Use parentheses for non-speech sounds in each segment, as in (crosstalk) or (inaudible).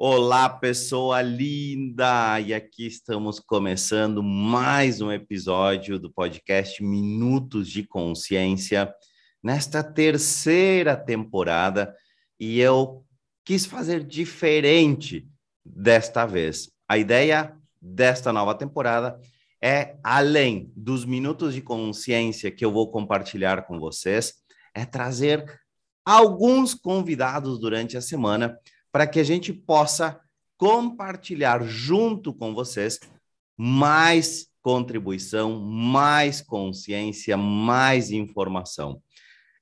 Olá, pessoa linda! E aqui estamos começando mais um episódio do podcast Minutos de Consciência, nesta terceira temporada, e eu quis fazer diferente desta vez. A ideia desta nova temporada é, além dos minutos de consciência que eu vou compartilhar com vocês, é trazer alguns convidados durante a semana para que a gente possa compartilhar junto com vocês mais contribuição, mais consciência, mais informação.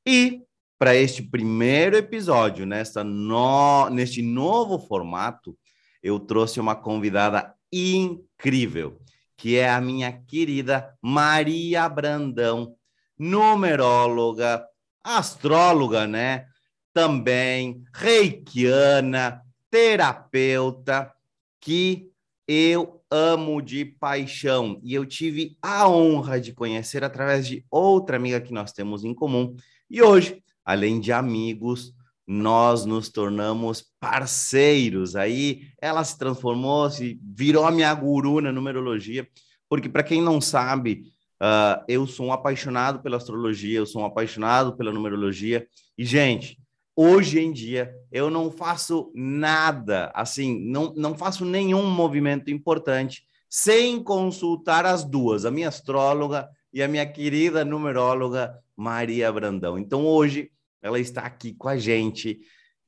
E para este primeiro episódio, nesta no... neste novo formato, eu trouxe uma convidada incrível, que é a minha querida Maria Brandão, numeróloga, astróloga, né? Também reikiana, terapeuta, que eu amo de paixão e eu tive a honra de conhecer através de outra amiga que nós temos em comum. E hoje, além de amigos, nós nos tornamos parceiros. Aí ela se transformou, se virou a minha guru na numerologia, porque para quem não sabe, uh, eu sou um apaixonado pela astrologia, eu sou um apaixonado pela numerologia. E gente, hoje em dia eu não faço nada, assim, não, não faço nenhum movimento importante sem consultar as duas, a minha astróloga e a minha querida numeróloga Maria Brandão. Então hoje ela está aqui com a gente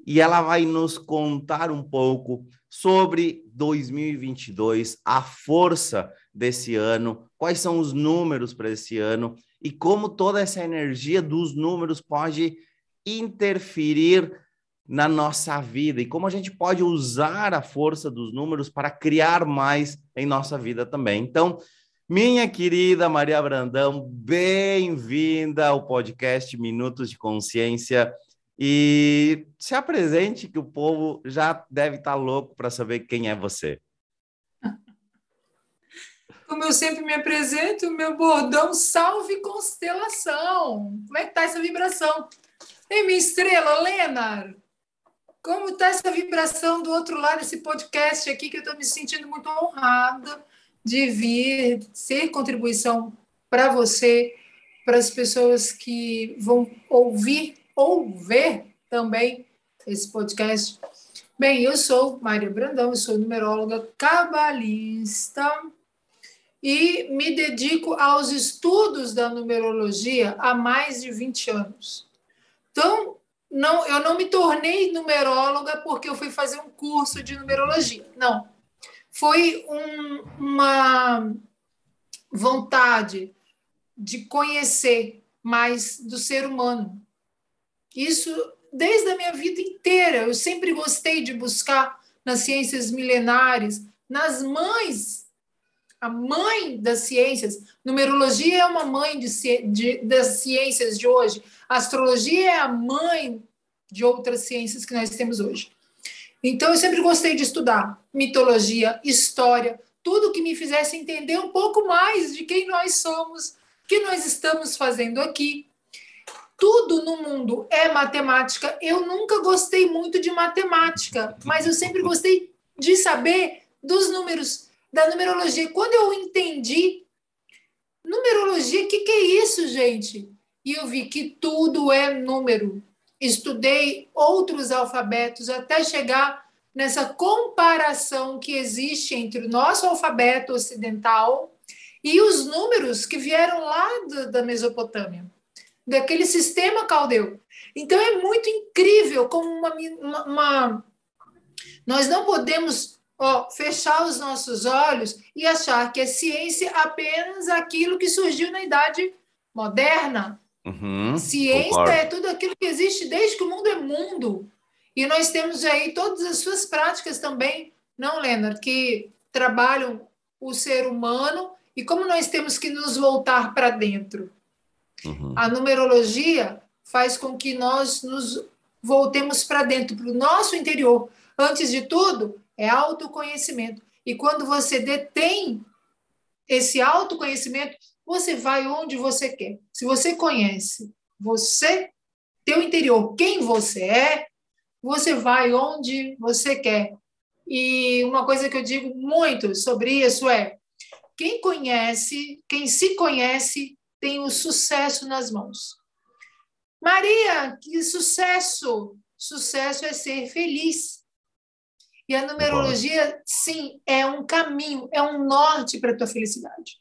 e ela vai nos contar um pouco sobre 2022, a força desse ano, quais são os números para esse ano e como toda essa energia dos números pode interferir na nossa vida e como a gente pode usar a força dos números para criar mais em nossa vida também. Então, minha querida Maria Brandão, bem-vinda ao podcast Minutos de Consciência. E se apresente que o povo já deve estar louco para saber quem é você. Como eu sempre me apresento, meu bordão salve constelação. Como é que tá essa vibração? Ei, minha estrela, Lena, como está essa vibração do outro lado desse podcast aqui, que eu estou me sentindo muito honrada de vir ser contribuição para você, para as pessoas que vão ouvir ou ver também esse podcast. Bem, eu sou Maria Brandão, eu sou numeróloga cabalista e me dedico aos estudos da numerologia há mais de 20 anos. Então, não, eu não me tornei numeróloga porque eu fui fazer um curso de numerologia. Não. Foi um, uma vontade de conhecer mais do ser humano. Isso desde a minha vida inteira. Eu sempre gostei de buscar nas ciências milenares, nas mães, a mãe das ciências. Numerologia é uma mãe de, de, das ciências de hoje. Astrologia é a mãe de outras ciências que nós temos hoje. Então, eu sempre gostei de estudar mitologia, história, tudo que me fizesse entender um pouco mais de quem nós somos, o que nós estamos fazendo aqui. Tudo no mundo é matemática. Eu nunca gostei muito de matemática, mas eu sempre gostei de saber dos números, da numerologia. Quando eu entendi numerologia, o que, que é isso, gente? e eu vi que tudo é número. Estudei outros alfabetos até chegar nessa comparação que existe entre o nosso alfabeto ocidental e os números que vieram lá do, da Mesopotâmia, daquele sistema caldeu. Então é muito incrível como uma, uma, uma nós não podemos ó, fechar os nossos olhos e achar que a ciência é apenas aquilo que surgiu na idade moderna. Uhum, Ciência concordo. é tudo aquilo que existe desde que o mundo é mundo. E nós temos aí todas as suas práticas também, não, Leonard, que trabalham o ser humano e como nós temos que nos voltar para dentro. Uhum. A numerologia faz com que nós nos voltemos para dentro, para o nosso interior. Antes de tudo, é autoconhecimento. E quando você detém esse autoconhecimento, você vai onde você quer. Se você conhece você, teu interior, quem você é, você vai onde você quer. E uma coisa que eu digo muito sobre isso é: quem conhece, quem se conhece, tem o sucesso nas mãos. Maria, que sucesso! Sucesso é ser feliz. E a numerologia, sim, é um caminho, é um norte para a tua felicidade.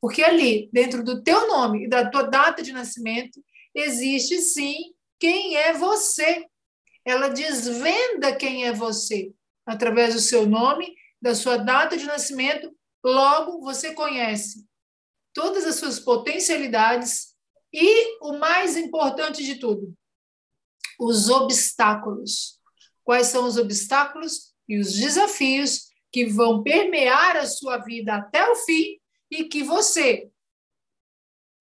Porque ali, dentro do teu nome e da tua data de nascimento, existe sim quem é você. Ela desvenda quem é você através do seu nome, da sua data de nascimento. Logo, você conhece todas as suas potencialidades e o mais importante de tudo, os obstáculos. Quais são os obstáculos e os desafios que vão permear a sua vida até o fim e que você,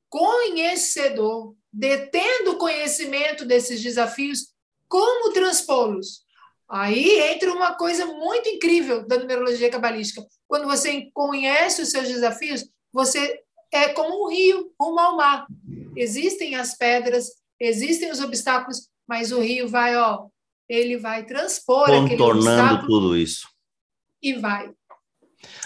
conhecedor, detendo conhecimento desses desafios, como transpô-los? Aí entra uma coisa muito incrível da numerologia cabalística. Quando você conhece os seus desafios, você é como um rio rumo ao mar. Existem as pedras, existem os obstáculos, mas o rio vai, ó, ele vai transpor contornando tudo isso. E vai.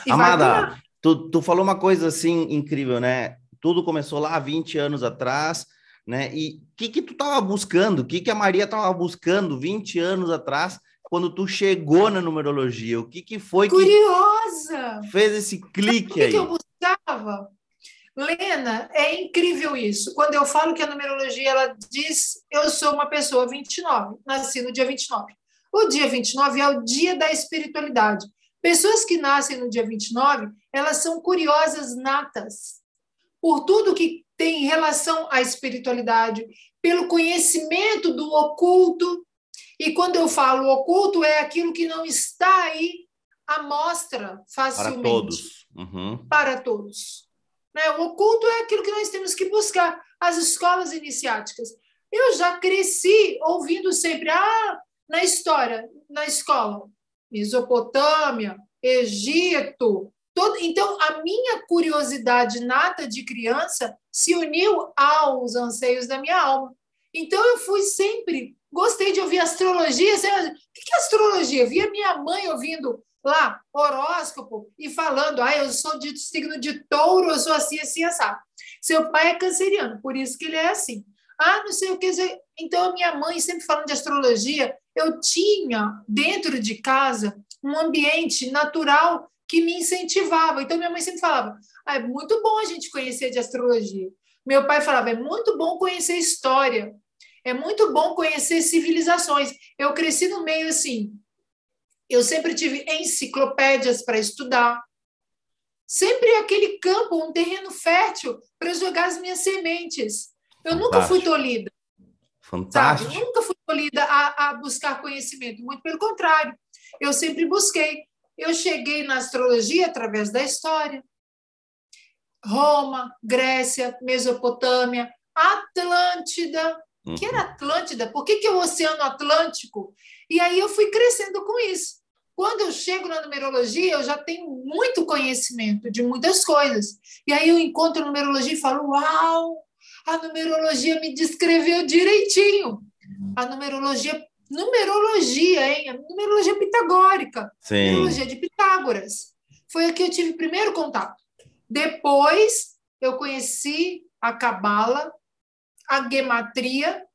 E Amada, vai tu, tu falou uma coisa assim incrível, né? Tudo começou lá há 20 anos atrás, né? E o que que tu estava buscando? O que que a Maria estava buscando 20 anos atrás? quando tu chegou na numerologia? O que, que foi Curiosa. que fez esse clique o que aí? que eu buscava? Lena, é incrível isso. Quando eu falo que a numerologia ela diz, eu sou uma pessoa 29, nasci no dia 29. O dia 29 é o dia da espiritualidade. Pessoas que nascem no dia 29, elas são curiosas natas por tudo que tem relação à espiritualidade, pelo conhecimento do oculto. E quando eu falo oculto, é aquilo que não está aí à mostra facilmente. Para todos. Uhum. Para todos. Né? O oculto é aquilo que nós temos que buscar. As escolas iniciáticas. Eu já cresci ouvindo sempre, ah, na história, na escola, Mesopotâmia, Egito. Todo... Então, a minha curiosidade nata de criança se uniu aos anseios da minha alma. Então, eu fui sempre, gostei de ouvir astrologia. O que é astrologia? Eu via minha mãe ouvindo lá, horóscopo, e falando, ah, eu sou de signo de touro, eu sou assim, assim, assado. Seu pai é canceriano, por isso que ele é assim. Ah, não sei o que. Então, a minha mãe, sempre falando de astrologia, eu tinha dentro de casa um ambiente natural que me incentivava. Então, minha mãe sempre falava: ah, é muito bom a gente conhecer de astrologia. Meu pai falava: é muito bom conhecer história. É muito bom conhecer civilizações. Eu cresci no meio assim. Eu sempre tive enciclopédias para estudar. Sempre aquele campo, um terreno fértil para jogar as minhas sementes. Eu Fantástico. nunca fui tolhida. Fantástico. Sabe? Eu nunca fui tolhida a, a buscar conhecimento. Muito pelo contrário. Eu sempre busquei. Eu cheguei na astrologia através da história. Roma, Grécia, Mesopotâmia, Atlântida, Uhum. Que era Atlântida? Por que, que é o Oceano Atlântico? E aí eu fui crescendo com isso. Quando eu chego na numerologia, eu já tenho muito conhecimento de muitas coisas. E aí eu encontro a numerologia e falo: Uau, a numerologia me descreveu direitinho. A numerologia, numerologia, hein? A numerologia pitagórica, Sim. numerologia de Pitágoras. Foi aqui que eu tive primeiro contato. Depois eu conheci a Cabala, a gematria,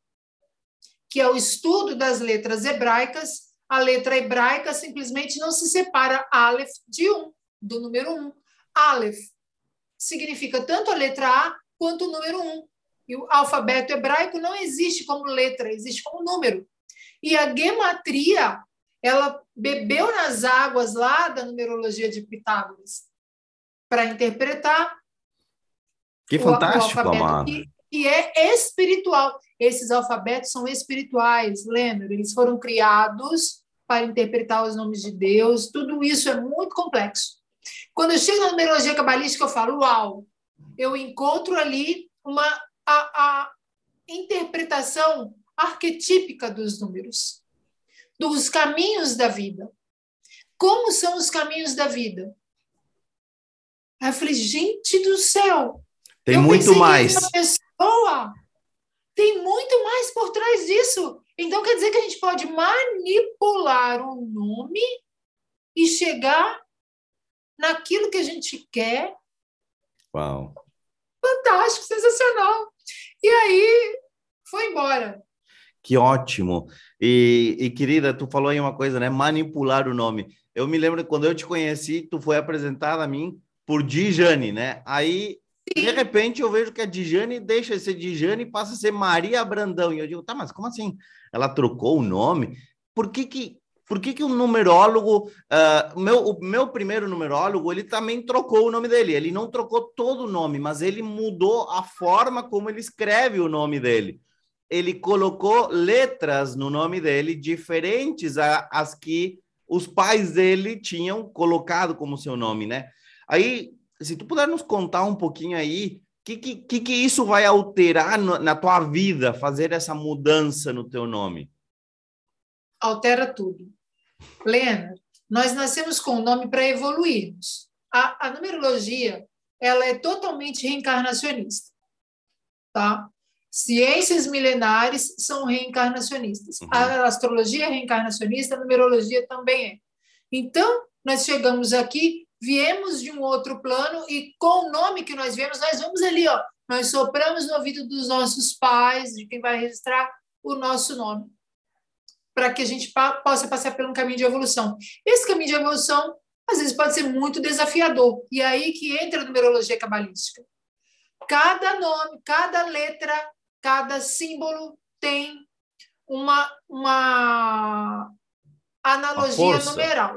que é o estudo das letras hebraicas. A letra hebraica simplesmente não se separa Aleph de um, do número um. Aleph significa tanto a letra A quanto o número um. E o alfabeto hebraico não existe como letra, existe como número. E a gematria, ela bebeu nas águas lá da numerologia de Pitágoras para interpretar que fantástico, o alfabeto que, que é espiritual. Esses alfabetos são espirituais, lembra? Eles foram criados para interpretar os nomes de Deus. Tudo isso é muito complexo. Quando eu chego na numerologia cabalística, eu falo, uau, eu encontro ali uma a, a interpretação arquetípica dos números, dos caminhos da vida. Como são os caminhos da vida? Aí eu falei, gente do céu! Tem muito mais pessoa. Tem muito mais por trás disso. Então quer dizer que a gente pode manipular um nome e chegar naquilo que a gente quer. Uau! Fantástico, sensacional. E aí foi embora. Que ótimo. E, e, querida, tu falou aí uma coisa, né? Manipular o nome. Eu me lembro quando eu te conheci, tu foi apresentada a mim por Dijane, né? Aí, Sim. de repente, eu vejo que a Dijane deixa de ser Dijane e passa a ser Maria Brandão. E eu digo, tá, mas como assim? Ela trocou o nome? Por que que, por que, que o numerólogo, uh, meu, o meu primeiro numerólogo, ele também trocou o nome dele. Ele não trocou todo o nome, mas ele mudou a forma como ele escreve o nome dele ele colocou letras no nome dele diferentes às que os pais dele tinham colocado como seu nome, né? Aí, se tu puder nos contar um pouquinho aí, que que, que isso vai alterar no, na tua vida, fazer essa mudança no teu nome? Altera tudo. Lena, nós nascemos com o nome para evoluirmos. A, a numerologia, ela é totalmente reencarnacionista, tá? Ciências milenares são reencarnacionistas. Uhum. A astrologia é reencarnacionista, a numerologia também é. Então, nós chegamos aqui, viemos de um outro plano e com o nome que nós viemos, nós vamos ali, ó, nós sopramos no ouvido dos nossos pais, de quem vai registrar o nosso nome, para que a gente possa passar por um caminho de evolução. Esse caminho de evolução, às vezes, pode ser muito desafiador. E é aí que entra a numerologia cabalística. Cada nome, cada letra cada símbolo tem uma, uma analogia numeral.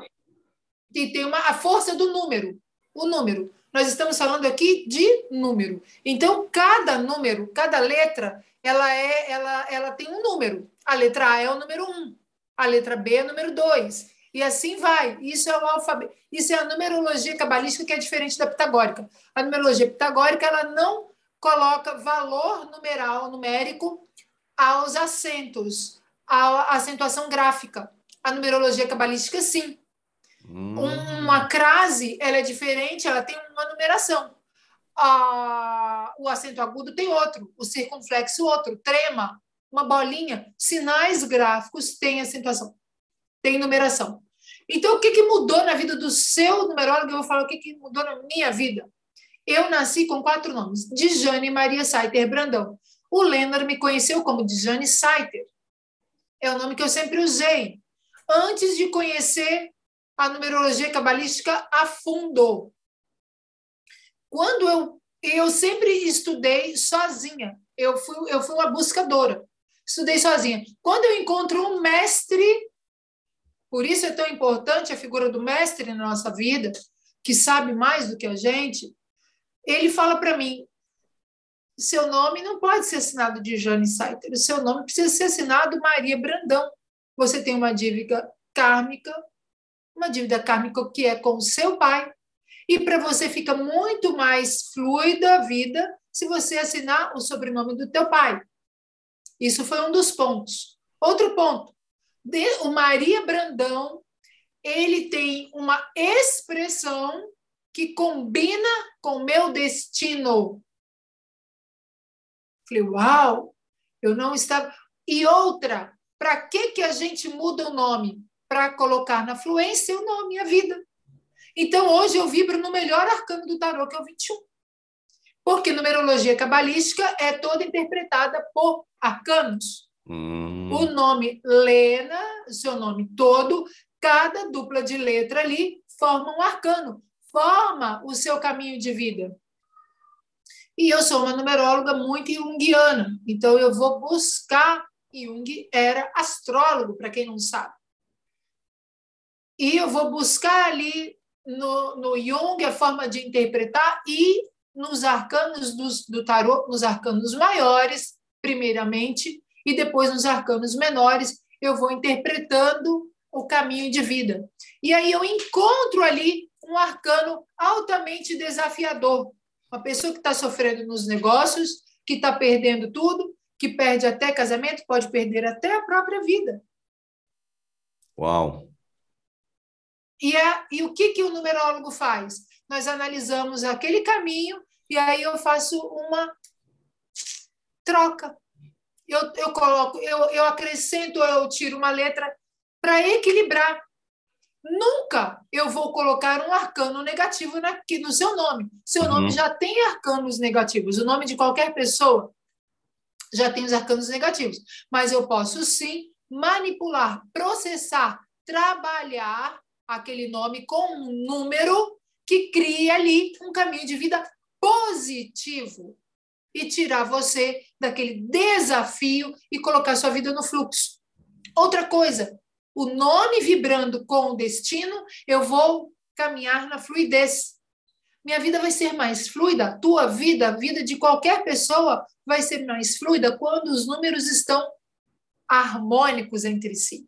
E tem uma, a força do número. O número. Nós estamos falando aqui de número. Então, cada número, cada letra, ela, é, ela, ela tem um número. A letra A é o número 1, um, a letra B é o número 2. E assim vai. Isso é o alfabeto. Isso é a numerologia cabalística que é diferente da pitagórica. A numerologia pitagórica ela não coloca valor numeral, numérico, aos acentos, à acentuação gráfica. A numerologia cabalística, sim. Hum. Uma crase, ela é diferente, ela tem uma numeração. Ah, o acento agudo tem outro, o circunflexo outro, trema, uma bolinha. Sinais gráficos têm acentuação, tem numeração. Então, o que, que mudou na vida do seu numerólogo? Eu vou falar o que, que mudou na minha vida. Eu nasci com quatro nomes: Dijane Maria Saiter Brandão. O Lennart me conheceu como Dijane Saiter. É o nome que eu sempre usei. Antes de conhecer a numerologia cabalística a fundo. Quando eu eu sempre estudei sozinha. Eu fui eu fui uma buscadora. Estudei sozinha. Quando eu encontro um mestre, por isso é tão importante a figura do mestre na nossa vida, que sabe mais do que a gente, ele fala para mim: seu nome não pode ser assinado de Jane Saiter, o seu nome precisa ser assinado Maria Brandão. Você tem uma dívida kármica, uma dívida kármica que é com o seu pai. E para você fica muito mais fluida a vida se você assinar o sobrenome do teu pai. Isso foi um dos pontos. Outro ponto, o Maria Brandão, ele tem uma expressão que combina com meu destino. Falei, uau, eu não estava. E outra, para que, que a gente muda o nome? Para colocar na fluência o nome, a vida. Então, hoje eu vibro no melhor arcano do tarô, que é o 21. Porque numerologia cabalística é toda interpretada por arcanos. Hum. O nome Lena, seu nome todo, cada dupla de letra ali forma um arcano forma o seu caminho de vida. E eu sou uma numeróloga muito junguiana, então eu vou buscar. Jung era astrólogo, para quem não sabe. E eu vou buscar ali no, no Jung a forma de interpretar e nos arcanos dos, do tarot, nos arcanos maiores, primeiramente, e depois nos arcanos menores, eu vou interpretando o caminho de vida. E aí eu encontro ali um arcano altamente desafiador. Uma pessoa que está sofrendo nos negócios, que está perdendo tudo, que perde até casamento, pode perder até a própria vida. Uau! E, é, e o que, que o numerólogo faz? Nós analisamos aquele caminho e aí eu faço uma troca. Eu, eu coloco, eu, eu acrescento, eu tiro uma letra para equilibrar. Nunca eu vou colocar um arcano negativo aqui no seu nome. Seu nome uhum. já tem arcanos negativos. O nome de qualquer pessoa já tem os arcanos negativos. Mas eu posso sim manipular, processar, trabalhar aquele nome com um número que crie ali um caminho de vida positivo e tirar você daquele desafio e colocar sua vida no fluxo. Outra coisa, o nome vibrando com o destino, eu vou caminhar na fluidez. Minha vida vai ser mais fluida, a tua vida, a vida de qualquer pessoa vai ser mais fluida quando os números estão harmônicos entre si.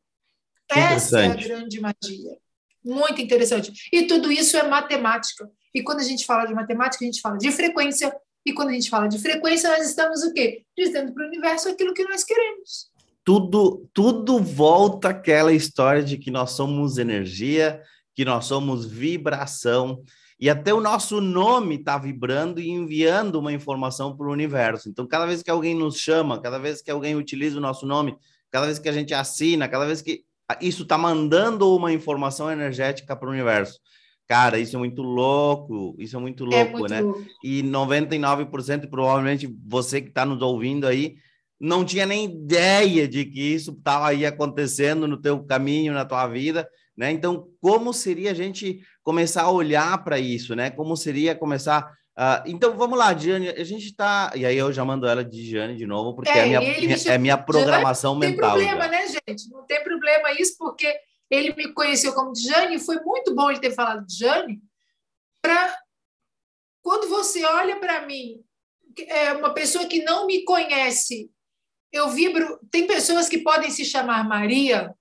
Essa é a grande magia. Muito interessante. E tudo isso é matemática. E quando a gente fala de matemática, a gente fala de frequência. E quando a gente fala de frequência, nós estamos o quê? Dizendo para o universo aquilo que nós queremos tudo, tudo volta àquela história de que nós somos energia, que nós somos vibração, e até o nosso nome está vibrando e enviando uma informação para o universo. Então, cada vez que alguém nos chama, cada vez que alguém utiliza o nosso nome, cada vez que a gente assina, cada vez que isso está mandando uma informação energética para o universo. Cara, isso é muito louco, isso é muito louco, é muito né? Louco. E 99%, provavelmente você que está nos ouvindo aí, não tinha nem ideia de que isso estava aí acontecendo no teu caminho, na tua vida, né? Então, como seria a gente começar a olhar para isso, né? Como seria começar Uh, então vamos lá, Diane, a gente está. E aí eu já mando ela de Diane de novo, porque é, é minha, minha é minha programação mental. Não tem problema, já. né, gente? Não tem problema isso, porque ele me conheceu como Diane e foi muito bom ele ter falado Diane, para quando você olha para mim, é uma pessoa que não me conhece eu vibro. Tem pessoas que podem se chamar Maria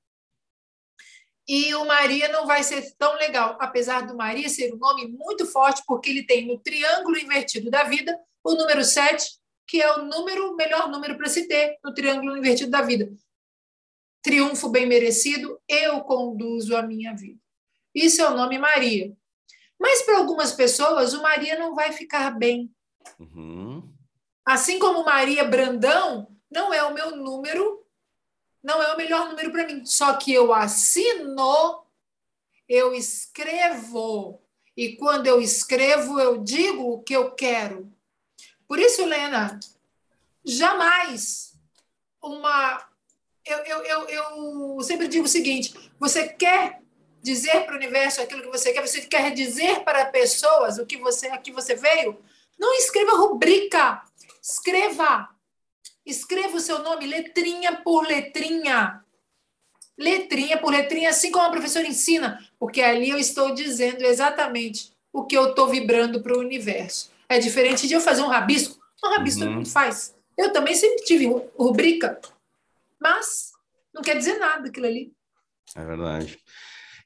e o Maria não vai ser tão legal, apesar do Maria ser um nome muito forte, porque ele tem no triângulo invertido da vida o número 7, que é o número melhor número para se ter no triângulo invertido da vida. Triunfo bem merecido, eu conduzo a minha vida. Isso é o nome Maria. Mas para algumas pessoas, o Maria não vai ficar bem. Uhum. Assim como Maria Brandão não é o meu número, não é o melhor número para mim. Só que eu assino, eu escrevo. E quando eu escrevo, eu digo o que eu quero. Por isso, Lena, jamais uma. Eu, eu, eu, eu sempre digo o seguinte: você quer dizer para o universo aquilo que você quer, você quer dizer para pessoas o que você, a que você veio? Não escreva rubrica, escreva Escreva o seu nome letrinha por letrinha. Letrinha por letrinha, assim como a professora ensina, porque ali eu estou dizendo exatamente o que eu estou vibrando para o universo. É diferente de eu fazer um rabisco. Um rabisco uhum. todo mundo faz. Eu também sempre tive rubrica, mas não quer dizer nada aquilo ali. É verdade.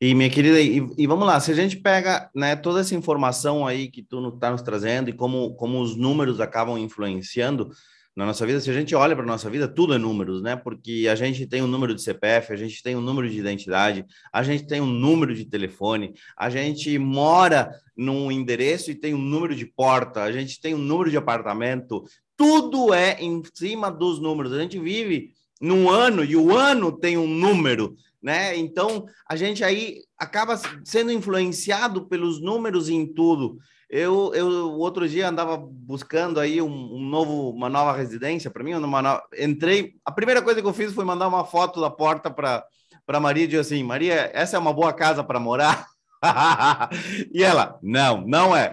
E, minha querida, e, e, vamos lá, se a gente pega né, toda essa informação aí que tu está nos trazendo e como, como os números acabam influenciando, na nossa vida, se a gente olha para a nossa vida, tudo é números, né? Porque a gente tem um número de CPF, a gente tem um número de identidade, a gente tem um número de telefone, a gente mora num endereço e tem um número de porta, a gente tem um número de apartamento, tudo é em cima dos números. A gente vive num ano e o ano tem um número, né? Então a gente aí acaba sendo influenciado pelos números em tudo. Eu, eu outro dia andava buscando aí um, um novo, uma nova residência para mim. Uma Entrei, a primeira coisa que eu fiz foi mandar uma foto da porta para para Maria e disse assim: Maria, essa é uma boa casa para morar? (laughs) e ela: Não, não é.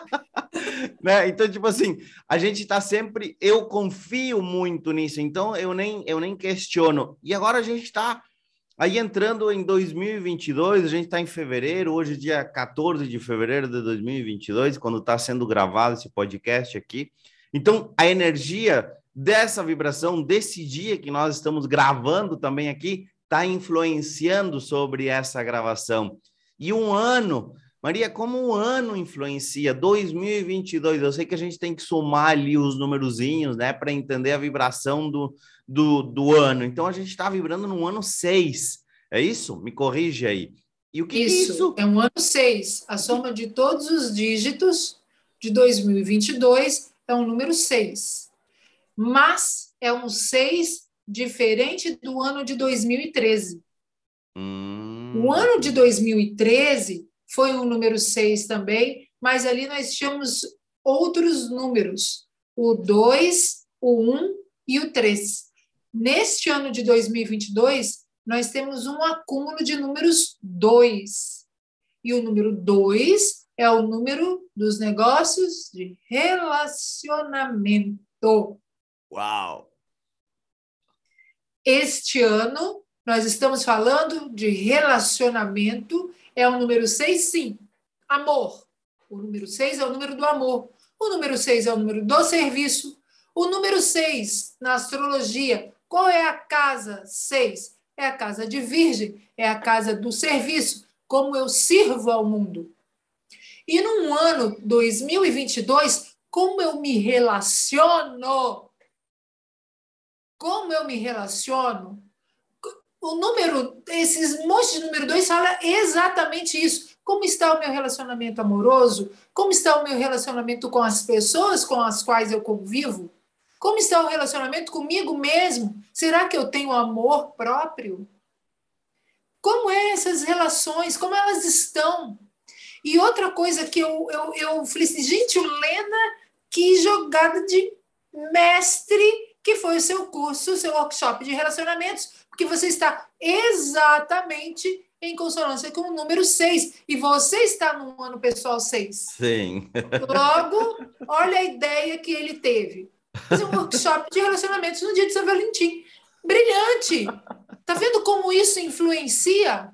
(laughs) né? Então, tipo assim, a gente está sempre. Eu confio muito nisso, então eu nem, eu nem questiono. E agora a gente está Aí entrando em 2022, a gente está em fevereiro, hoje é dia 14 de fevereiro de 2022, quando está sendo gravado esse podcast aqui. Então, a energia dessa vibração, desse dia que nós estamos gravando também aqui, está influenciando sobre essa gravação. E um ano, Maria, como um ano influencia? 2022, eu sei que a gente tem que somar ali os numerozinhos, né, para entender a vibração do, do, do ano. Então a gente está vibrando no ano 6. É isso? Me corrige aí. E o que isso, é isso? É um ano 6. A soma de todos os dígitos de 2022 é um número 6. Mas é um 6 diferente do ano de 2013. Hum. O ano de 2013 foi o número 6 também, mas ali nós tínhamos outros números, o 2, o 1 e o 3. Neste ano de 2022, nós temos um acúmulo de números 2. E o número 2 é o número dos negócios de relacionamento. Uau! Este ano, nós estamos falando de relacionamento, é o número 6, sim. Amor. O número 6 é o número do amor. O número 6 é o número do serviço. O número 6, na astrologia, qual é a casa 6? É a casa de Virgem, é a casa do serviço, como eu sirvo ao mundo. E num ano 2022, como eu me relaciono? Como eu me relaciono? O número, esses montes de número 2 fala exatamente isso. Como está o meu relacionamento amoroso? Como está o meu relacionamento com as pessoas com as quais eu convivo? Como está o relacionamento comigo mesmo? Será que eu tenho amor próprio? Como é essas relações? Como elas estão? E outra coisa que eu, eu, eu falei assim, gente, o Lena, que jogada de mestre que foi o seu curso, o seu workshop de relacionamentos, porque você está exatamente em consonância com o número 6. E você está no ano pessoal 6. Sim. Logo, (laughs) olha a ideia que ele teve. Fazer um workshop de relacionamentos no dia de São Valentim. Brilhante! Tá vendo como isso influencia?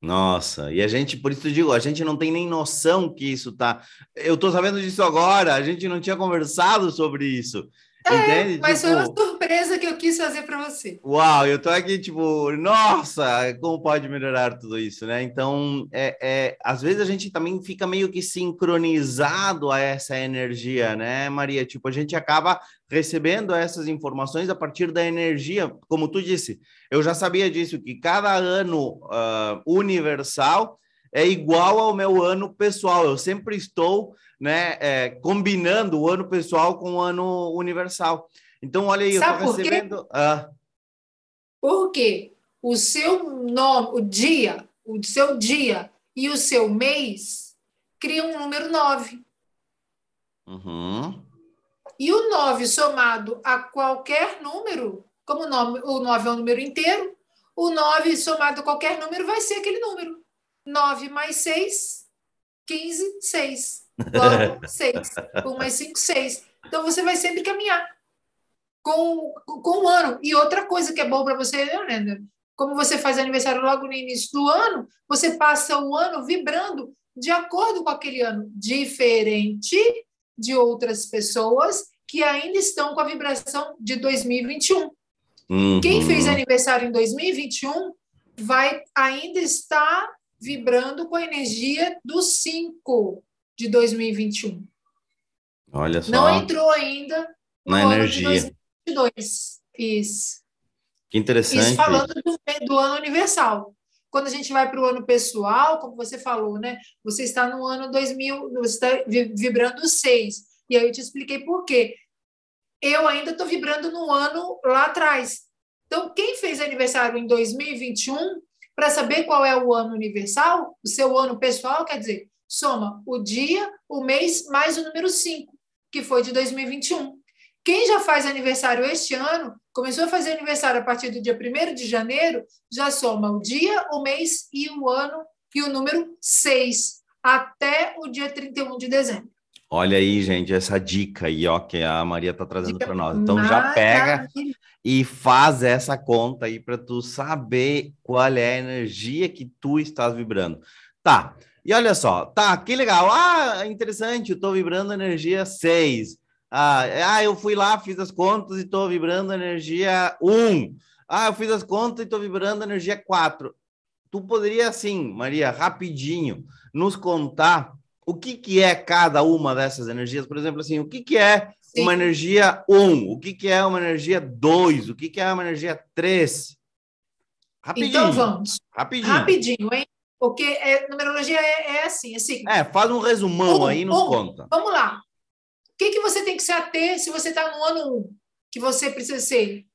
Nossa, e a gente, por isso eu digo, a gente não tem nem noção que isso tá. Eu tô sabendo disso agora, a gente não tinha conversado sobre isso. É, Entende? mas tipo, foi uma surpresa que eu quis fazer para você. Uau, eu tô aqui, tipo, nossa, como pode melhorar tudo isso, né? Então, é, é, às vezes a gente também fica meio que sincronizado a essa energia, né, Maria? Tipo, a gente acaba recebendo essas informações a partir da energia, como tu disse. Eu já sabia disso, que cada ano uh, universal é igual ao meu ano pessoal. Eu sempre estou né, é, combinando o ano pessoal com o ano universal. Então, olha aí, Sabe eu estou recebendo. Quê? Ah. Porque o seu nome, o dia, o seu dia e o seu mês criam um número 9. Uhum. E o 9 somado a qualquer número, como o 9, o 9 é um número inteiro, o 9 somado a qualquer número vai ser aquele número. 9 mais 6, 15, 6. Logo, 6. 1 mais 5, 6. Então, você vai sempre caminhar com, com o ano. E outra coisa que é bom para você, Leonardo, como você faz aniversário logo no início do ano, você passa o ano vibrando de acordo com aquele ano, diferente de outras pessoas que ainda estão com a vibração de 2021. Uhum. Quem fez aniversário em 2021 vai ainda estar vibrando com a energia do 5 de 2021. Olha só. Não entrou ainda no na ano energia. de 2022. Isso. Que interessante. Isso falando do, do ano universal. Quando a gente vai para o ano pessoal, como você falou, né? Você está no ano 2000, você está vibrando 6. E aí eu te expliquei por quê. Eu ainda estou vibrando no ano lá atrás. Então, quem fez aniversário em 2021 para saber qual é o ano universal, o seu ano pessoal, quer dizer, soma o dia, o mês, mais o número 5, que foi de 2021. Quem já faz aniversário este ano, começou a fazer aniversário a partir do dia 1 de janeiro, já soma o dia, o mês e o ano e o número 6, até o dia 31 de dezembro. Olha aí, gente, essa dica aí, ó, que a Maria tá trazendo para nós. Então já pega e faz essa conta aí para tu saber qual é a energia que tu estás vibrando. Tá. E olha só, tá, que legal. Ah, interessante, eu tô vibrando energia 6. Ah, ah, eu fui lá, fiz as contas e tô vibrando energia 1. Ah, eu fiz as contas e tô vibrando energia 4. Tu poderia, assim, Maria, rapidinho, nos contar o que, que é cada uma dessas energias? Por exemplo, assim, o que, que é Sim. uma energia 1? O que, que é uma energia 2? O que, que é uma energia 3? Rapidinho. Então vamos. Rapidinho. Rapidinho, hein? Porque é, numerologia é, é assim, assim. É, faz um resumão um, aí e nos um, conta. Vamos lá. O que, que você tem que se ater se você está no ano 1? Que você precisa ser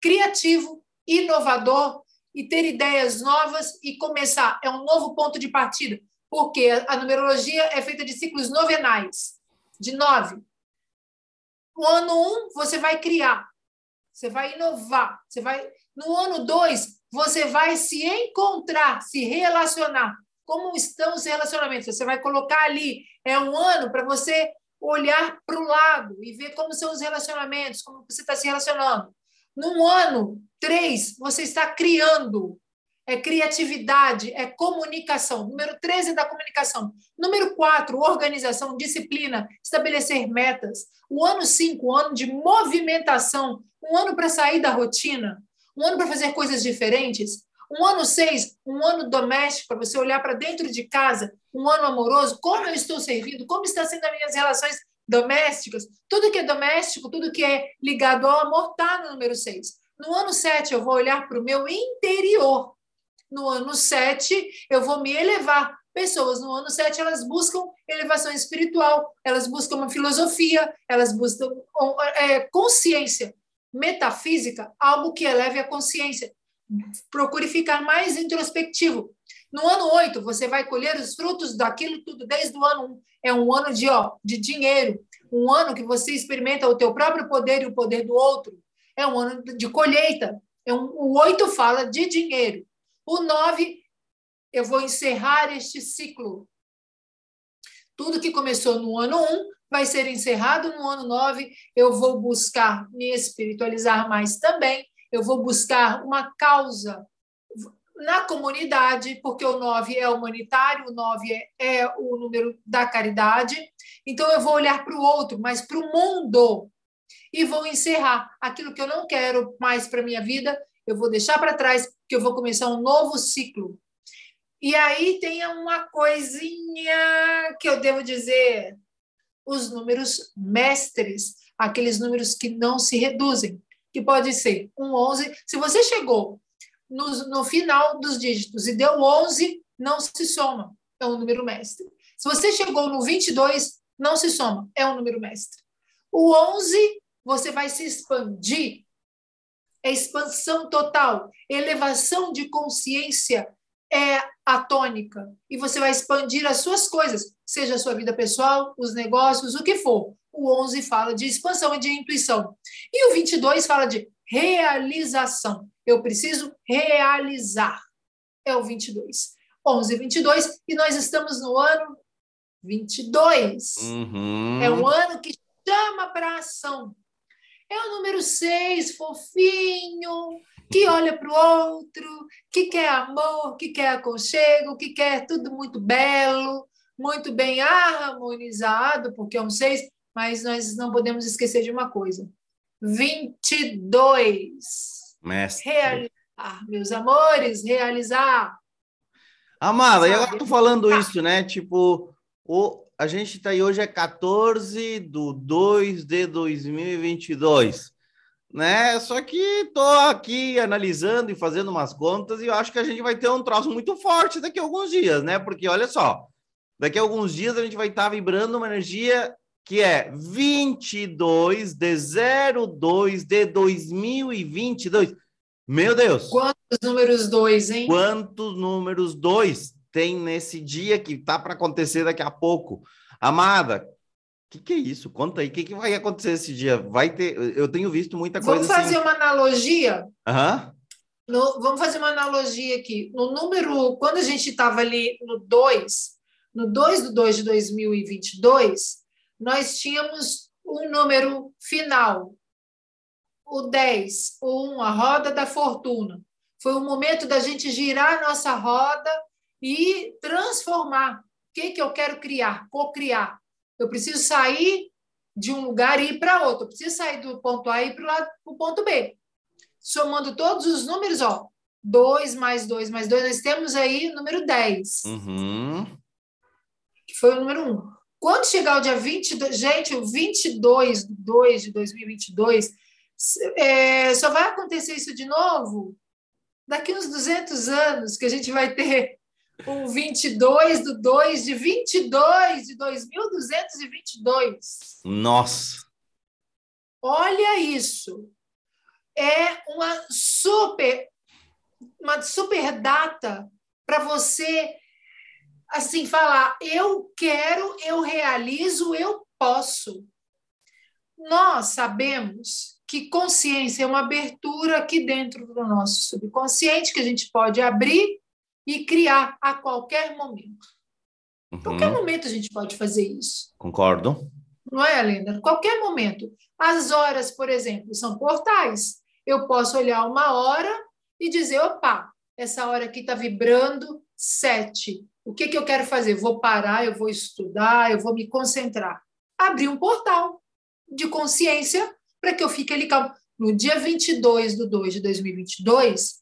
criativo, inovador, e ter ideias novas e começar. É um novo ponto de partida, porque a numerologia é feita de ciclos novenais, de nove. No ano um, você vai criar, você vai inovar, você vai. No ano dois, você vai se encontrar, se relacionar. Como estão os relacionamentos? Você vai colocar ali, é um ano para você olhar para o lado e ver como são os relacionamentos, como você está se relacionando. Num ano, três, você está criando. É criatividade, é comunicação. Número 13 é da comunicação. Número 4, organização, disciplina, estabelecer metas. O ano 5, um ano de movimentação, um ano para sair da rotina, um ano para fazer coisas diferentes. Um ano 6, um ano doméstico, para você olhar para dentro de casa, um ano amoroso, como eu estou servindo, como estão sendo as minhas relações domésticas, tudo que é doméstico, tudo que é ligado ao amor está no número 6. No ano 7, eu vou olhar para o meu interior. No ano 7, eu vou me elevar. Pessoas no ano 7, elas buscam elevação espiritual, elas buscam uma filosofia, elas buscam é, consciência metafísica, algo que eleve a consciência. Procure ficar mais introspectivo. No ano 8, você vai colher os frutos daquilo tudo desde o ano 1. É um ano de, ó, de dinheiro, um ano que você experimenta o teu próprio poder e o poder do outro. É um ano de colheita. É um, o 8 fala de dinheiro. O 9, eu vou encerrar este ciclo. Tudo que começou no ano 1 vai ser encerrado no ano 9. Eu vou buscar me espiritualizar mais também. Eu vou buscar uma causa na comunidade, porque o 9 é humanitário, o 9 é, é o número da caridade. Então, eu vou olhar para o outro, mas para o mundo. E vou encerrar aquilo que eu não quero mais para a minha vida, eu vou deixar para trás, porque eu vou começar um novo ciclo. E aí tem uma coisinha que eu devo dizer: os números mestres, aqueles números que não se reduzem, que pode ser um 11. Se você chegou no, no final dos dígitos e deu 11, não se soma, é um número mestre. Se você chegou no 22, não se soma, é um número mestre. O 11, você vai se expandir, é expansão total, elevação de consciência é a tônica. E você vai expandir as suas coisas, seja a sua vida pessoal, os negócios, o que for. O 11 fala de expansão e de intuição. E o 22 fala de realização. Eu preciso realizar. É o 22. 11 22 e nós estamos no ano 22. Uhum. É um ano que chama para ação. É o número 6, fofinho, que olha para o outro, que quer amor, que quer aconchego, que quer tudo muito belo, muito bem harmonizado, porque é um 6, mas nós não podemos esquecer de uma coisa: 22. Mestre. Realizar, meus amores, realizar. Amada, e agora tu falando tá. isso, né? Tipo, o, a gente tá aí hoje é 14 do 2 de 2022, né? Só que tô aqui analisando e fazendo umas contas e eu acho que a gente vai ter um troço muito forte daqui a alguns dias, né? Porque olha só, daqui a alguns dias a gente vai estar tá vibrando uma energia que é 22 de 02 de 2022. Meu Deus! Quantos números dois, hein? Quantos números dois tem nesse dia que tá para acontecer daqui a pouco? Amada, o que, que é isso? Conta aí, o que, que vai acontecer esse dia? Vai ter. Eu tenho visto muita coisa. Vamos fazer assim... uma analogia? Aham. No, vamos fazer uma analogia aqui. No número, quando a gente estava ali no 2, no 2 do 2 de 2022, nós tínhamos um número final, o 10, o 1, a roda da fortuna. Foi o momento da gente girar a nossa roda e transformar. O que, que eu quero criar? Co-criar. Eu preciso sair de um lugar e ir para outro. Eu preciso sair do ponto A e ir para o ponto B. Somando todos os números, ó, 2 mais 2 mais 2, nós temos aí o número 10. Uhum. Que foi o número 1. Um. Quando chegar o dia 22, gente, o 22 de 2 de 2022, é, só vai acontecer isso de novo daqui uns 200 anos, que a gente vai ter o 22 do 2 de 22 de 2222. Nossa! Olha isso! É uma super uma super data para você assim falar eu quero, eu realizo, eu posso. Nós sabemos que consciência é uma abertura aqui dentro do nosso subconsciente que a gente pode abrir e criar a qualquer momento. Uhum. Qualquer momento a gente pode fazer isso. Concordo. Não é, Helena? Qualquer momento. As horas, por exemplo, são portais. Eu posso olhar uma hora e dizer: opa, essa hora aqui está vibrando sete. O que, que eu quero fazer? Vou parar, eu vou estudar, eu vou me concentrar. Abrir um portal de consciência para que eu fique ali calmo. No dia 22 de 2 de 2022,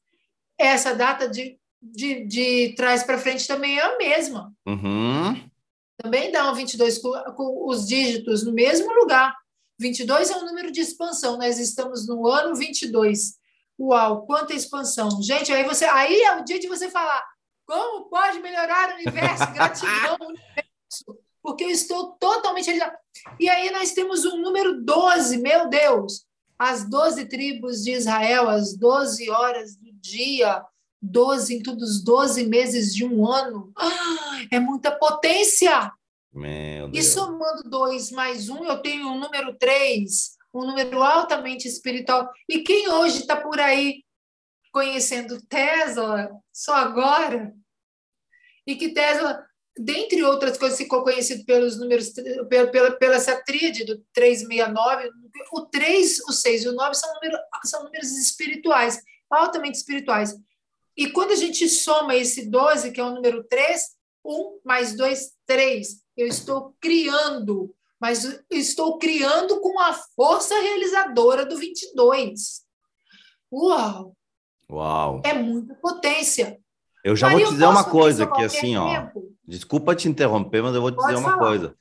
essa data de de, de trás para frente também é a mesma. Uhum. Também dá um 22 com, com os dígitos no mesmo lugar. 22 é um número de expansão. Nós estamos no ano 22. Uau, quanta expansão. Gente, aí você aí é o dia de você falar como pode melhorar o universo, (laughs) gratidão universo, porque eu estou totalmente E aí nós temos um número 12, meu Deus. As 12 tribos de Israel, as 12 horas do dia, 12 em todos os 12 meses de um ano. Ah, é muita potência! E somando 2 mais 1, um, eu tenho um número 3, um número altamente espiritual. E quem hoje está por aí conhecendo Tesla só agora? E que Tesla, dentre outras coisas, ficou conhecido pelos números, pela, pela, pela essa tríade do 369, o 3, o 6 e o 9 são, número, são números espirituais, altamente espirituais. E quando a gente soma esse 12, que é o número 3, 1 mais 2, 3. Eu estou criando, mas estou criando com a força realizadora do 22. Uau! Uau! É muita potência. Eu já Maria, vou te dizer uma coisa que assim, ó. Desculpa te interromper, mas eu vou te Pode dizer uma falar. coisa.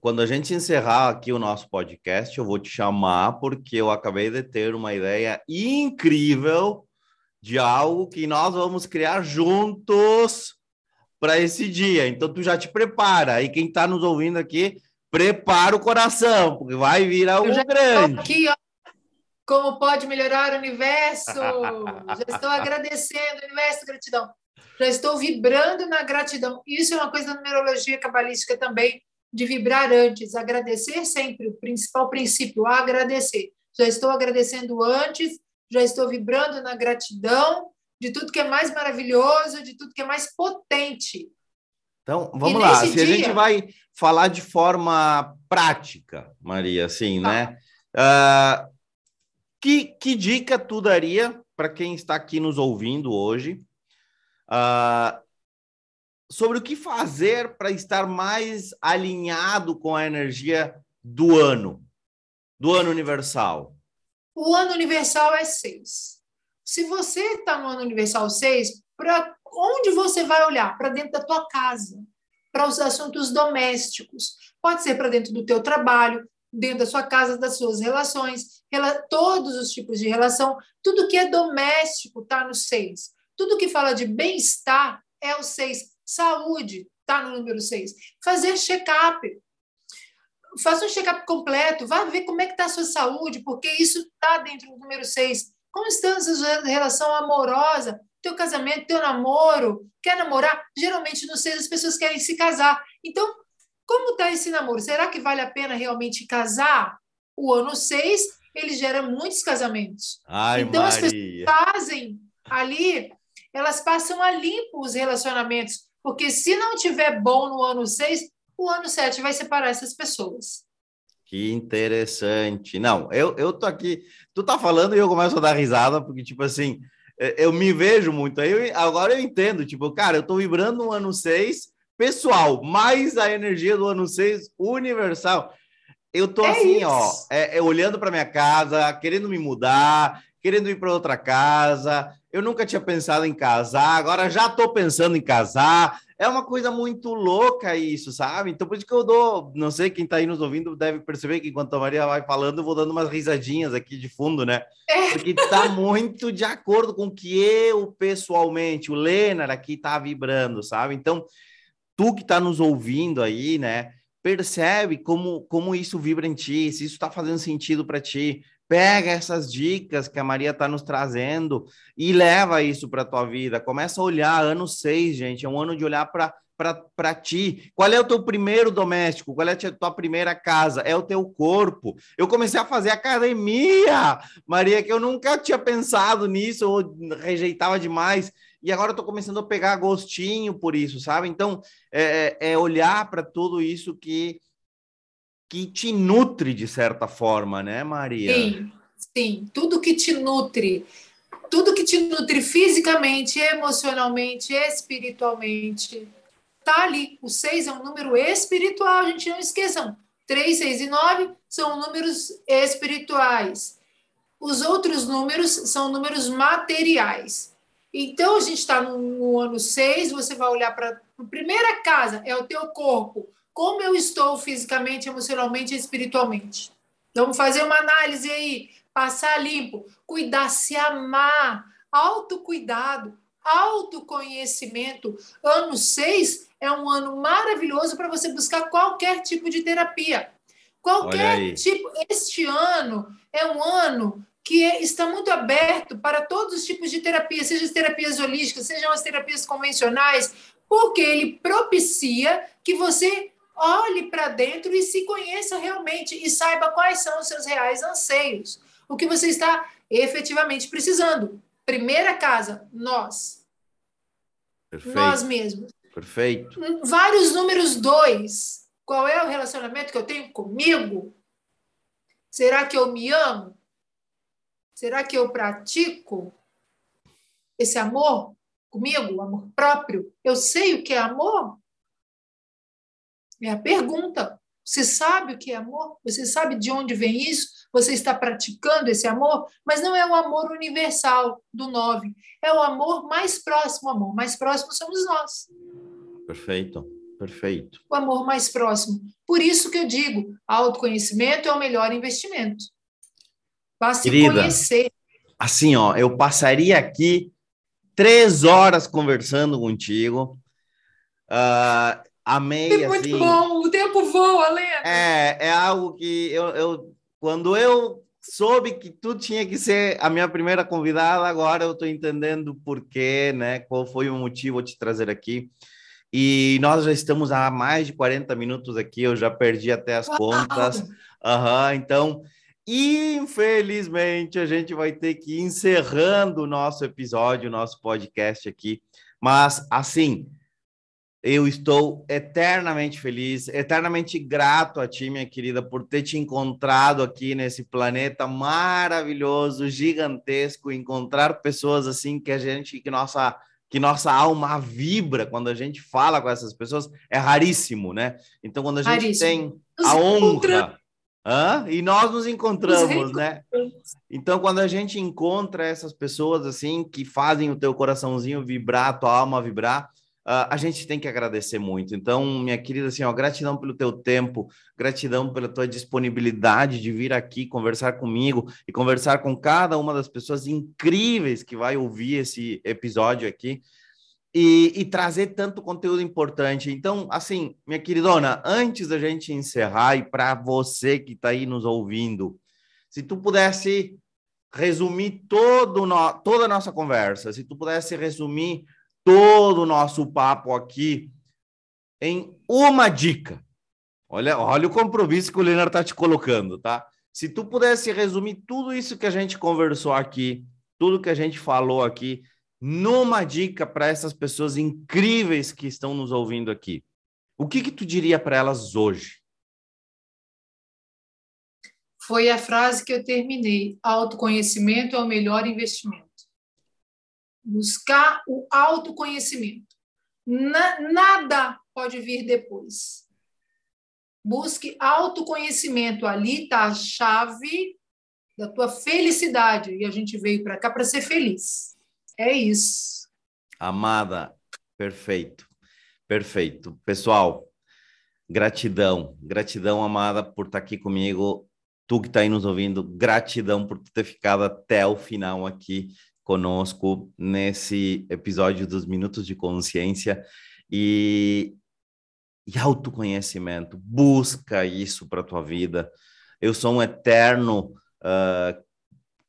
Quando a gente encerrar aqui o nosso podcast, eu vou te chamar porque eu acabei de ter uma ideia incrível de algo que nós vamos criar juntos para esse dia. Então, tu já te prepara. E quem está nos ouvindo aqui, prepara o coração, porque vai vir algo já grande. Aqui, ó, como pode melhorar o universo? já estou (laughs) agradecendo, universo, gratidão. Já estou vibrando na gratidão. Isso é uma coisa da numerologia cabalística também, de vibrar antes, agradecer sempre, o principal princípio, agradecer. Já estou agradecendo antes já estou vibrando na gratidão de tudo que é mais maravilhoso, de tudo que é mais potente. Então, vamos lá. Se dia... a gente vai falar de forma prática, Maria, assim, tá. né? Uh, que, que dica tu daria para quem está aqui nos ouvindo hoje uh, sobre o que fazer para estar mais alinhado com a energia do ano, do ano universal? O ano universal é seis. Se você está no ano universal seis, para onde você vai olhar? Para dentro da tua casa, para os assuntos domésticos. Pode ser para dentro do teu trabalho, dentro da sua casa, das suas relações, todos os tipos de relação. Tudo que é doméstico está no seis. Tudo que fala de bem-estar é o seis. Saúde está no número seis. Fazer check-up faça um check-up completo, vá ver como é que está a sua saúde, porque isso está dentro do número 6. Como está a sua relação amorosa, teu casamento, teu namoro, quer namorar? Geralmente no 6 as pessoas querem se casar. Então, como está esse namoro? Será que vale a pena realmente casar? O ano 6, ele gera muitos casamentos. Ai, então, Maria. as pessoas fazem ali, elas passam a limpo os relacionamentos, porque se não tiver bom no ano 6, o ano 7 vai separar essas pessoas. Que interessante. Não, eu, eu tô aqui, tu tá falando e eu começo a dar risada, porque, tipo assim, é, eu me vejo muito. Aí eu, agora eu entendo, tipo, cara, eu tô vibrando no ano 6 pessoal, mais a energia do ano 6 universal. Eu tô é assim, isso. ó, é, é olhando para minha casa, querendo me mudar, querendo ir para outra casa. Eu nunca tinha pensado em casar, agora já tô pensando em casar. É uma coisa muito louca isso, sabe? Então, por isso que eu dou. Não sei quem está aí nos ouvindo deve perceber que enquanto a Maria vai falando, eu vou dando umas risadinhas aqui de fundo, né? É. Porque está muito de acordo com o que eu, pessoalmente, o Lenar aqui está vibrando, sabe? Então, tu que está nos ouvindo aí, né? Percebe como, como isso vibra em ti, se isso está fazendo sentido para ti pega essas dicas que a Maria está nos trazendo e leva isso para a tua vida. Começa a olhar, ano seis, gente, é um ano de olhar para para ti. Qual é o teu primeiro doméstico? Qual é a tua primeira casa? É o teu corpo. Eu comecei a fazer academia, Maria, que eu nunca tinha pensado nisso, ou rejeitava demais. E agora eu estou começando a pegar gostinho por isso, sabe? Então, é, é, é olhar para tudo isso que que te nutre de certa forma, né, Maria? Sim, sim, tudo que te nutre, tudo que te nutre fisicamente, emocionalmente, espiritualmente, tá ali. O seis é um número espiritual, a gente não esqueçam. Três, seis e nove são números espirituais. Os outros números são números materiais. Então, a gente está no, no, ano seis, você vai olhar para a primeira casa, é o teu corpo como eu estou fisicamente, emocionalmente e espiritualmente. Vamos fazer uma análise aí, passar limpo, cuidar, se amar, autocuidado, autoconhecimento. Ano 6 é um ano maravilhoso para você buscar qualquer tipo de terapia. Qualquer tipo. Este ano é um ano que está muito aberto para todos os tipos de terapia, seja as terapias holísticas, sejam as terapias convencionais, porque ele propicia que você olhe para dentro e se conheça realmente e saiba quais são os seus reais anseios, o que você está efetivamente precisando. Primeira casa, nós. Perfeito. Nós mesmos. Perfeito. Vários números dois. Qual é o relacionamento que eu tenho comigo? Será que eu me amo? Será que eu pratico esse amor comigo, amor próprio? Eu sei o que é amor? É a pergunta. Você sabe o que é amor? Você sabe de onde vem isso? Você está praticando esse amor? Mas não é o amor universal do nove. É o amor mais próximo. Amor mais próximo somos nós. Perfeito, perfeito. O amor mais próximo. Por isso que eu digo, autoconhecimento é o melhor investimento. Basta Querida, conhecer. Assim, ó, eu passaria aqui três horas conversando contigo. Uh, amei. É muito assim, bom, o tempo voa, Lena. É, é algo que eu, eu, quando eu soube que tu tinha que ser a minha primeira convidada, agora eu estou entendendo por quê, né? Qual foi o motivo de te trazer aqui. E nós já estamos há mais de 40 minutos aqui, eu já perdi até as Uau. contas. Uhum, então, infelizmente, a gente vai ter que ir encerrando o nosso episódio, o nosso podcast aqui. Mas, assim, eu estou eternamente feliz, eternamente grato a ti, minha querida, por ter te encontrado aqui nesse planeta maravilhoso, gigantesco, encontrar pessoas assim que a gente, que nossa, que nossa alma vibra quando a gente fala com essas pessoas, é raríssimo, né? Então, quando a gente raríssimo. tem a honra. Hã? E nós nos encontramos, nos né? Então, quando a gente encontra essas pessoas assim que fazem o teu coraçãozinho vibrar, a tua alma vibrar, Uh, a gente tem que agradecer muito. Então, minha querida, assim, ó, gratidão pelo teu tempo, gratidão pela tua disponibilidade de vir aqui conversar comigo e conversar com cada uma das pessoas incríveis que vai ouvir esse episódio aqui e, e trazer tanto conteúdo importante. Então, assim, minha queridona, antes da gente encerrar e para você que está aí nos ouvindo, se tu pudesse resumir todo no, toda a nossa conversa, se tu pudesse resumir todo o nosso papo aqui em uma dica. Olha, olha o compromisso que o Leonardo está te colocando, tá? Se tu pudesse resumir tudo isso que a gente conversou aqui, tudo que a gente falou aqui, numa dica para essas pessoas incríveis que estão nos ouvindo aqui, o que que tu diria para elas hoje? Foi a frase que eu terminei. Autoconhecimento é o melhor investimento buscar o autoconhecimento. Na, nada pode vir depois. Busque autoconhecimento. Ali está a chave da tua felicidade. E a gente veio para cá para ser feliz. É isso. Amada, perfeito. Perfeito. Pessoal, gratidão. Gratidão, amada, por estar aqui comigo. Tu que está aí nos ouvindo, gratidão por ter ficado até o final aqui conosco nesse episódio dos Minutos de Consciência e, e autoconhecimento. Busca isso para a tua vida. Eu sou um eterno uh,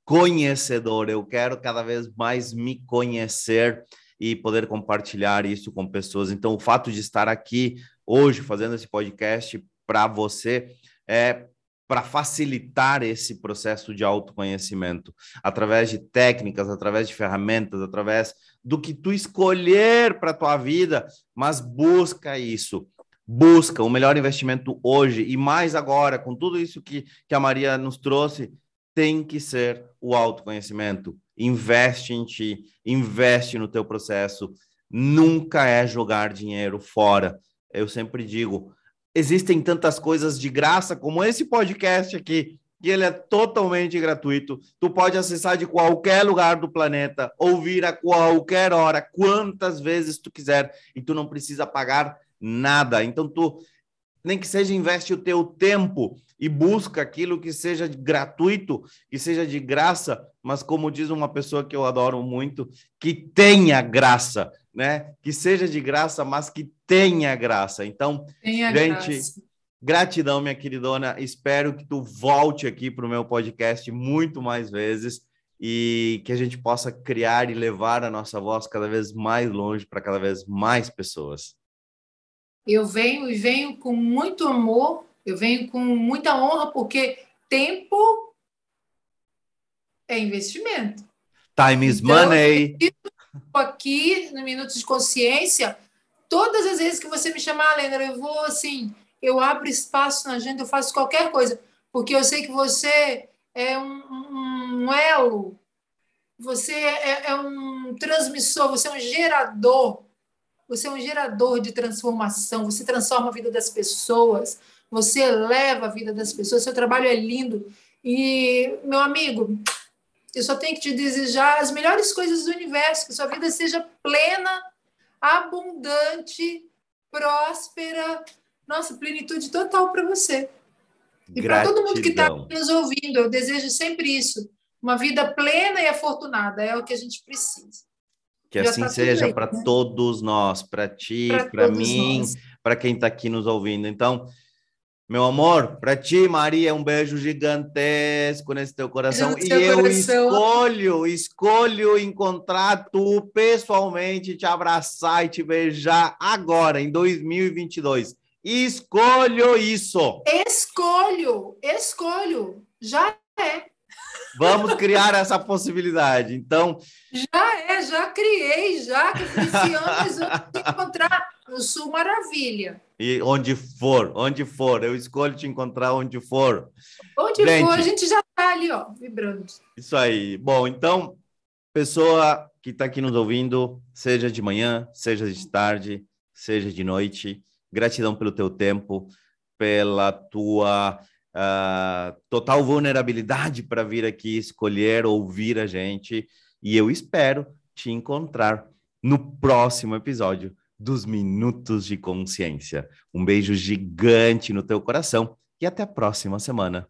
conhecedor, eu quero cada vez mais me conhecer e poder compartilhar isso com pessoas. Então, o fato de estar aqui hoje fazendo esse podcast para você é para facilitar esse processo de autoconhecimento, através de técnicas, através de ferramentas, através do que tu escolher para tua vida, mas busca isso. Busca o melhor investimento hoje e mais agora, com tudo isso que, que a Maria nos trouxe, tem que ser o autoconhecimento. Investe em ti, investe no teu processo. Nunca é jogar dinheiro fora. Eu sempre digo, existem tantas coisas de graça como esse podcast aqui, que ele é totalmente gratuito. Tu pode acessar de qualquer lugar do planeta, ouvir a qualquer hora, quantas vezes tu quiser, e tu não precisa pagar nada. Então tu nem que seja investe o teu tempo e busca aquilo que seja gratuito, que seja de graça, mas como diz uma pessoa que eu adoro muito, que tenha graça, né? Que seja de graça, mas que tenha graça. Então, tenha gente, graça. gratidão, minha queridona. Espero que tu volte aqui para o meu podcast muito mais vezes e que a gente possa criar e levar a nossa voz cada vez mais longe para cada vez mais pessoas. Eu venho e venho com muito amor, eu venho com muita honra, porque tempo é investimento. Time is então, money. Aqui no Minutos de Consciência, todas as vezes que você me chamar, Lena, eu vou assim, eu abro espaço na agenda, eu faço qualquer coisa, porque eu sei que você é um, um elo, você é, é um transmissor, você é um gerador você é um gerador de transformação, você transforma a vida das pessoas, você eleva a vida das pessoas, seu trabalho é lindo. E, meu amigo, eu só tenho que te desejar as melhores coisas do universo, que sua vida seja plena, abundante, próspera, nossa, plenitude total para você. E para todo mundo que está nos ouvindo, eu desejo sempre isso. Uma vida plena e afortunada é o que a gente precisa. Que Já assim tá seja para né? todos nós, para ti, para mim, para quem está aqui nos ouvindo. Então, meu amor, para ti, Maria, um beijo gigantesco nesse teu coração. e eu coração. escolho, escolho encontrar tu pessoalmente, te abraçar e te beijar agora, em 2022. Escolho isso. Escolho, escolho. Já é. Vamos criar essa possibilidade. Então. Já é, já criei, já que esse ano nós vamos te encontrar no Sul Maravilha. E onde for, onde for, eu escolho te encontrar onde for. Onde gente, for, a gente já está ali, ó, vibrando. Isso aí. Bom, então, pessoa que está aqui nos ouvindo, seja de manhã, seja de tarde, seja de noite, gratidão pelo teu tempo, pela tua uh, total vulnerabilidade para vir aqui escolher, ouvir a gente. E eu espero te encontrar no próximo episódio dos Minutos de Consciência. Um beijo gigante no teu coração e até a próxima semana.